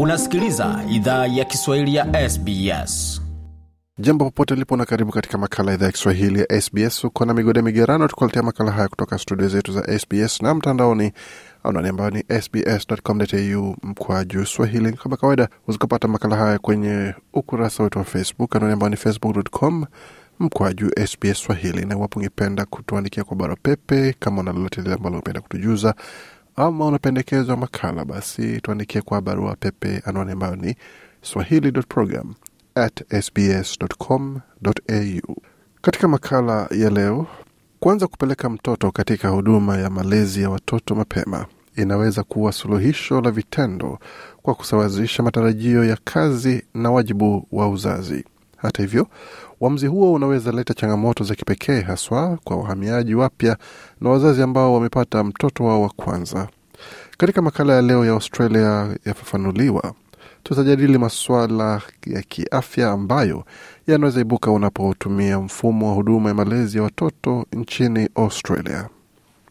Unasikiliza idhaa ya Kiswahili ya SBS. Jambo popote ulipo na karibu katika makala idhaa ya Kiswahili ya SBS. Uko na migode migerano, tukuletea makala haya kutoka studio zetu za SBS na mtandaoni anwani ambayo ni sbs.com.au mkwaju swahili. Kama kawaida, uzikopata makala haya kwenye ukurasa wetu wa Facebook anwani ambayo ni facebook.com mkwaju SBS Swahili. Na iwapo ungependa kutuandikia kwa barua pepe, kama una lolote lile ambalo ungependa kutujuza ama unapendekezwa makala, basi tuandikie kwa barua pepe anwani ambayo ni swahili.program. Katika makala ya leo, kwanza kupeleka mtoto katika huduma ya malezi ya watoto mapema inaweza kuwa suluhisho la vitendo kwa kusawazisha matarajio ya kazi na wajibu wa uzazi. Hata hivyo, uamuzi huo unaweza leta changamoto za kipekee, haswa kwa wahamiaji wapya na wazazi ambao wamepata mtoto wao wa kwanza. Katika makala ya leo ya Australia yafafanuliwa, tutajadili masuala ya kiafya ambayo yanaweza ibuka unapotumia mfumo wa huduma ya malezi ya watoto nchini Australia.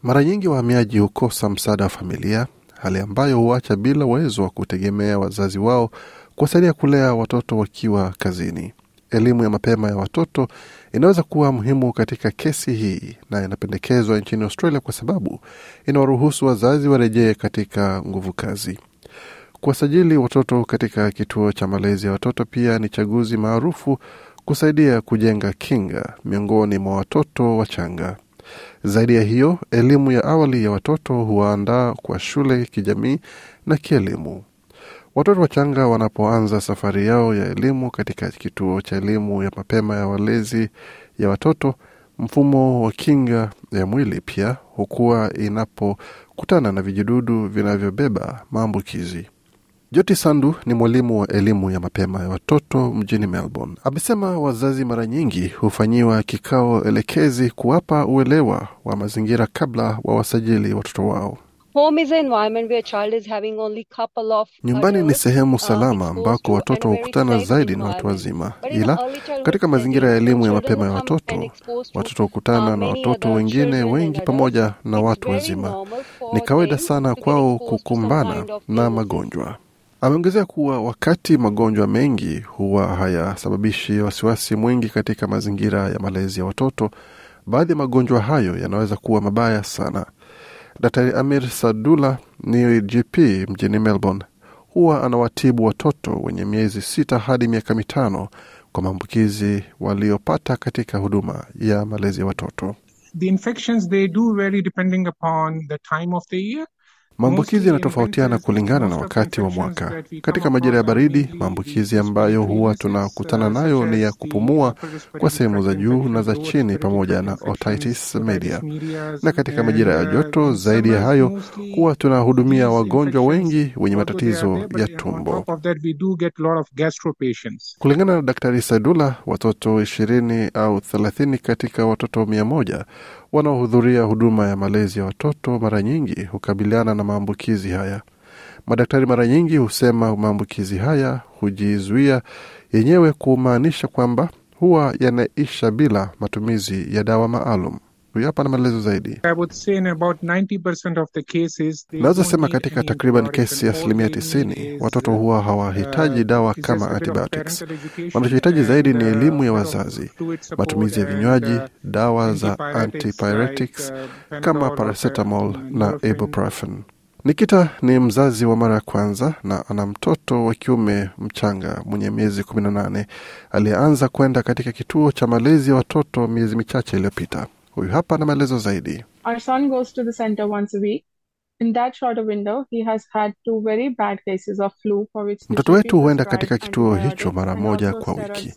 Mara nyingi wahamiaji hukosa msaada wa familia, hali ambayo huacha bila uwezo wa kutegemea wazazi wao kuwasaidia kulea watoto wakiwa kazini. Elimu ya mapema ya watoto inaweza kuwa muhimu katika kesi hii na inapendekezwa nchini Australia kwa sababu inawaruhusu wazazi warejee katika nguvu kazi. Kuwasajili watoto katika kituo cha malezi ya watoto pia ni chaguzi maarufu kusaidia kujenga kinga miongoni mwa watoto wachanga. Zaidi ya hiyo, elimu ya awali ya watoto huwaandaa kwa shule kijamii na kielimu. Watoto wachanga wanapoanza safari yao ya elimu katika kituo cha elimu ya mapema ya walezi ya watoto, mfumo wa kinga ya mwili pia hukuwa inapokutana na vijidudu vinavyobeba maambukizi. Joti Sandu ni mwalimu wa elimu ya mapema ya watoto mjini Melbourne. Amesema wazazi mara nyingi hufanyiwa kikao elekezi kuwapa uelewa wa mazingira kabla wawasajili watoto wao. Home is an environment where a child is having only couple of Nyumbani ni sehemu uh, salama ambako watoto hukutana zaidi na watu wazima, ila katika mazingira ya elimu ya mapema ya watoto, watoto uh, hukutana na watoto wengine wengi pamoja na watu wazima. Ni kawaida sana kwao kukumbana na magonjwa. Ameongezea kuwa wakati magonjwa mengi huwa hayasababishi wasiwasi mwingi katika mazingira ya malezi ya watoto, baadhi ya magonjwa hayo yanaweza kuwa mabaya sana. Daktari Amir Sadula ni GP mjini Melbourne. Huwa anawatibu watoto wenye miezi sita hadi miaka mitano kwa maambukizi waliopata katika huduma ya malezi ya watoto. the infections they do vary depending upon the time of the year Maambukizi yanatofautiana kulingana na wakati wa mwaka. Katika majira ya baridi, maambukizi ambayo huwa tunakutana nayo ni ya kupumua kwa sehemu za juu na za chini, pamoja na otitis media. Na katika majira ya joto zaidi ya hayo, huwa tunahudumia wagonjwa wengi wenye matatizo ya tumbo. Kulingana na Daktari Saidula, watoto ishirini au thelathini katika watoto mia moja wanaohudhuria huduma ya malezi ya watoto mara nyingi hukabiliana na maambukizi haya. Madaktari mara nyingi husema maambukizi haya hujizuia yenyewe, kumaanisha kwamba huwa yanaisha bila matumizi ya dawa maalum. Huyu hapa na maelezo zaidi. I would say in about 90% of the cases they Naweza sema katika takriban kesi asilimia tisini watoto uh, huwa hawahitaji uh, dawa kama antibiotics. Wanachohitaji zaidi ni uh, elimu ya wazazi, matumizi ya vinywaji, dawa za antipyretics kama paracetamol na ibuprofen. Nikita ni mzazi wa mara ya kwanza na ana mtoto wa kiume mchanga mwenye miezi kumi na nane aliyeanza kwenda katika kituo cha malezi ya watoto miezi michache iliyopita. Huyu hapa na maelezo zaidi. Our son goes to the center once a week. In that shorter window, he has had two very bad cases of flu for which Mtoto wetu huenda katika kituo hicho mara moja kwa wiki.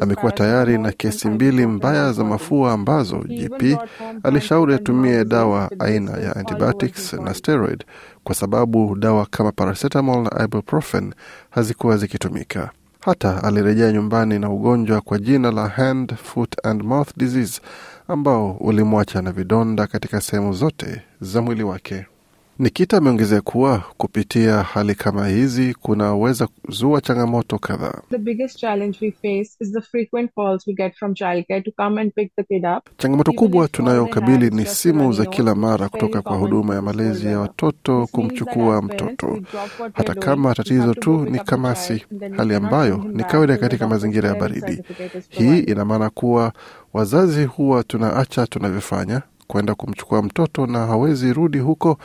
Amekuwa tayari na kesi mbili mbaya za mafua ambazo GP alishauri atumie dawa aina ya antibiotics na steroid kwa sababu dawa kama paracetamol na ibuprofen hazikuwa zikitumika. Hata alirejea nyumbani na ugonjwa kwa jina la hand, foot and mouth disease ambao ulimwacha na vidonda katika sehemu zote za mwili wake. Nikita ameongezea kuwa kupitia hali kama hizi kunaweza zua changamoto kadhaa. The biggest challenge we face is the frequent calls we get from childcare to come and pick the kid up. Changamoto kubwa tunayokabili ni simu za kila mara kutoka kwa huduma ya malezi ya watoto kumchukua mtoto. Hata kama tatizo tu ni kamasi, hali ambayo ni kawaida katika mazingira ya baridi. Hii ina maana kuwa wazazi huwa tunaacha tunavyofanya kwenda kumchukua mtoto na hawezi rudi huko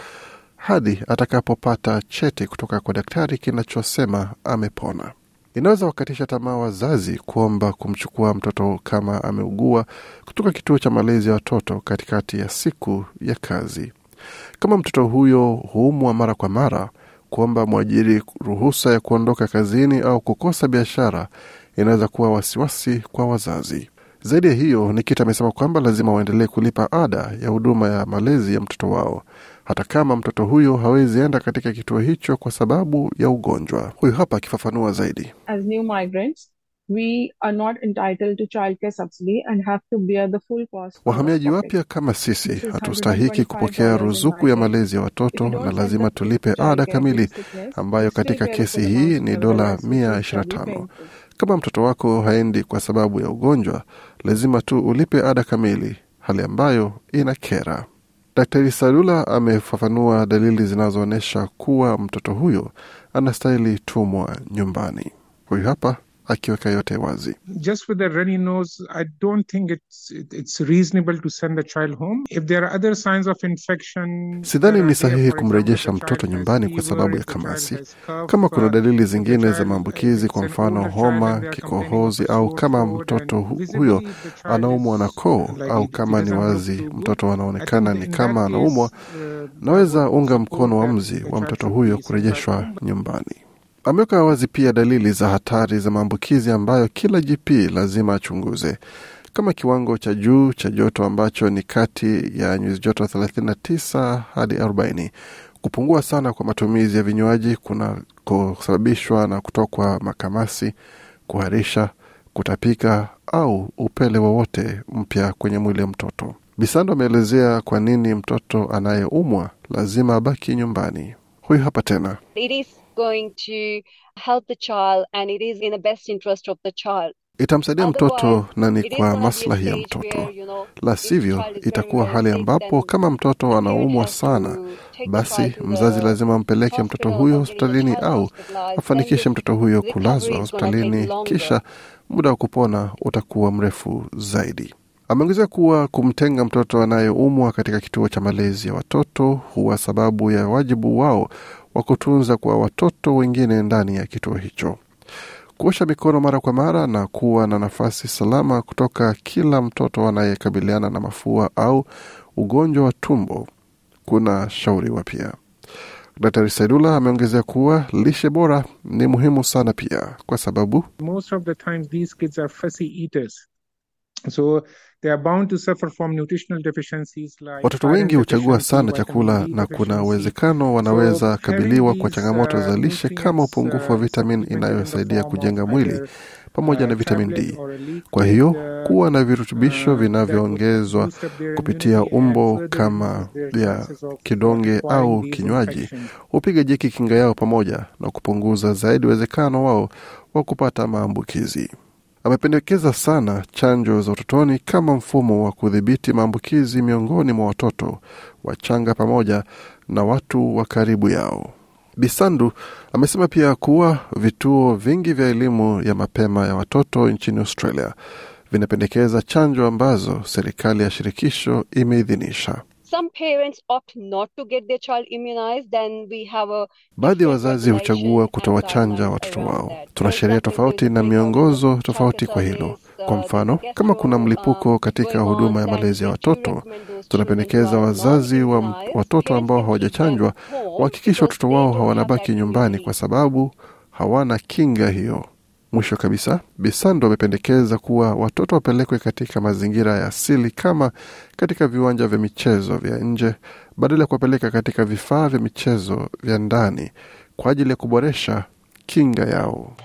hadi atakapopata cheti kutoka kwa daktari kinachosema amepona. Inaweza wakatisha tamaa wazazi kuomba kumchukua mtoto kama ameugua kutoka kituo cha malezi ya watoto katikati ya siku ya kazi. Kama mtoto huyo huumwa mara kwa mara, kuomba mwajiri ruhusa ya kuondoka kazini au kukosa biashara inaweza kuwa wasiwasi kwa wazazi. Zaidi ya hiyo, Nikita amesema kwamba lazima waendelee kulipa ada ya huduma ya malezi ya mtoto wao, hata kama mtoto huyo hawezi enda katika kituo hicho kwa sababu ya ugonjwa. Huyu hapa akifafanua zaidi. As new migrants, we are not entitled to childcare subsidy and have to bear the full cost. Wahamiaji wapya kama sisi hatustahiki kupokea ruzuku ya malezi ya watoto na lazima tulipe ada kamili ambayo katika kesi hii ni dola which is mia very ishirini na tano. painful. Kama mtoto wako haendi kwa sababu ya ugonjwa, lazima tu ulipe ada kamili, hali ambayo ina kera. Daktari Salula amefafanua dalili zinazoonyesha kuwa mtoto huyo anastahili tumwa nyumbani. Huyu hapa akiweka yote wazi. Just with a runny nose, I don't think it's it's reasonable to send the child home. If there are other signs of infection, Sidhani ni sahihi kumrejesha mtoto nyumbani kwa sababu ya kamasi. Kama kuna dalili zingine za maambukizi, kwa mfano homa, kikohozi, au kama mtoto huyo anaumwa na koo uh, au kama ni wazi mtoto anaonekana ni kama anaumwa, uh, naweza unga mkono wa mzi wa mtoto huyo kurejeshwa nyumbani. Ameweka wazi pia dalili za hatari za maambukizi ambayo kila GP lazima achunguze, kama kiwango cha juu cha joto ambacho ni kati ya nyuzi joto 39 hadi 40, kupungua sana kwa matumizi ya vinywaji kunakosababishwa na kutokwa makamasi, kuharisha, kutapika au upele wowote mpya kwenye mwili wa mtoto. Bisando ameelezea kwa nini mtoto anayeumwa lazima abaki nyumbani. Huyu hapa tena. Is going to help the child and it is in the best interest of the child. Itamsaidia mtoto na ni kwa maslahi ya mtoto. La sivyo, itakuwa hali ambapo kama mtoto anaumwa sana, basi mzazi lazima ampeleke mtoto huyo hospitalini au afanikishe mtoto huyo kulazwa hospitalini, kisha muda wa kupona utakuwa mrefu zaidi. Ameongezea kuwa kumtenga mtoto anayeumwa katika kituo cha malezi ya watoto huwa sababu ya wajibu wao wa kutunza kwa watoto wengine ndani ya kituo hicho. Kuosha mikono mara kwa mara na kuwa na nafasi salama kutoka kila mtoto anayekabiliana na mafua au ugonjwa wa tumbo kuna shauriwa pia. Daktari Saidula ameongezea kuwa lishe bora ni muhimu sana pia, kwa sababu most of the time, these kids are fussy eaters so they are bound to suffer from nutritional deficiencies like watoto wengi huchagua sana chakula na kuna uwezekano wanaweza kabiliwa kwa changamoto za uh, lishe kama upungufu wa uh, vitamin inayosaidia kujenga mwili pamoja uh, na vitamin D. Kwa hiyo kuwa na virutubisho vinavyoongezwa kupitia umbo kama ya kidonge au kinywaji hupiga jeki kinga yao pamoja na kupunguza zaidi uwezekano wao wa kupata maambukizi. Amependekeza sana chanjo za utotoni kama mfumo wa kudhibiti maambukizi miongoni mwa watoto wachanga pamoja na watu wa karibu yao. Bisandu amesema pia kuwa vituo vingi vya elimu ya mapema ya watoto nchini Australia vinapendekeza chanjo ambazo serikali ya shirikisho imeidhinisha. Some parents opt not to get their child immunized, then we have a Baadhi ya wazazi huchagua kutowachanja watoto wao. Tuna sheria tofauti na miongozo tofauti kwa hilo. Kwa mfano, kama kuna mlipuko um, katika huduma ya malezi ya watoto, tunapendekeza wazazi wa watoto ambao hawajachanjwa wahakikishe watoto wao hawanabaki nyumbani kwa sababu hawana kinga hiyo. Mwisho kabisa, Bisando amependekeza kuwa watoto wapelekwe katika mazingira ya asili kama katika viwanja vya michezo vya nje badala ya kuwapeleka katika vifaa vya michezo vya ndani kwa ajili ya kuboresha kinga yao.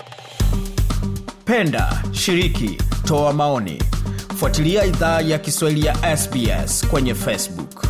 Penda, shiriki, toa maoni. Fuatilia idhaa ya Kiswahili ya SBS kwenye Facebook.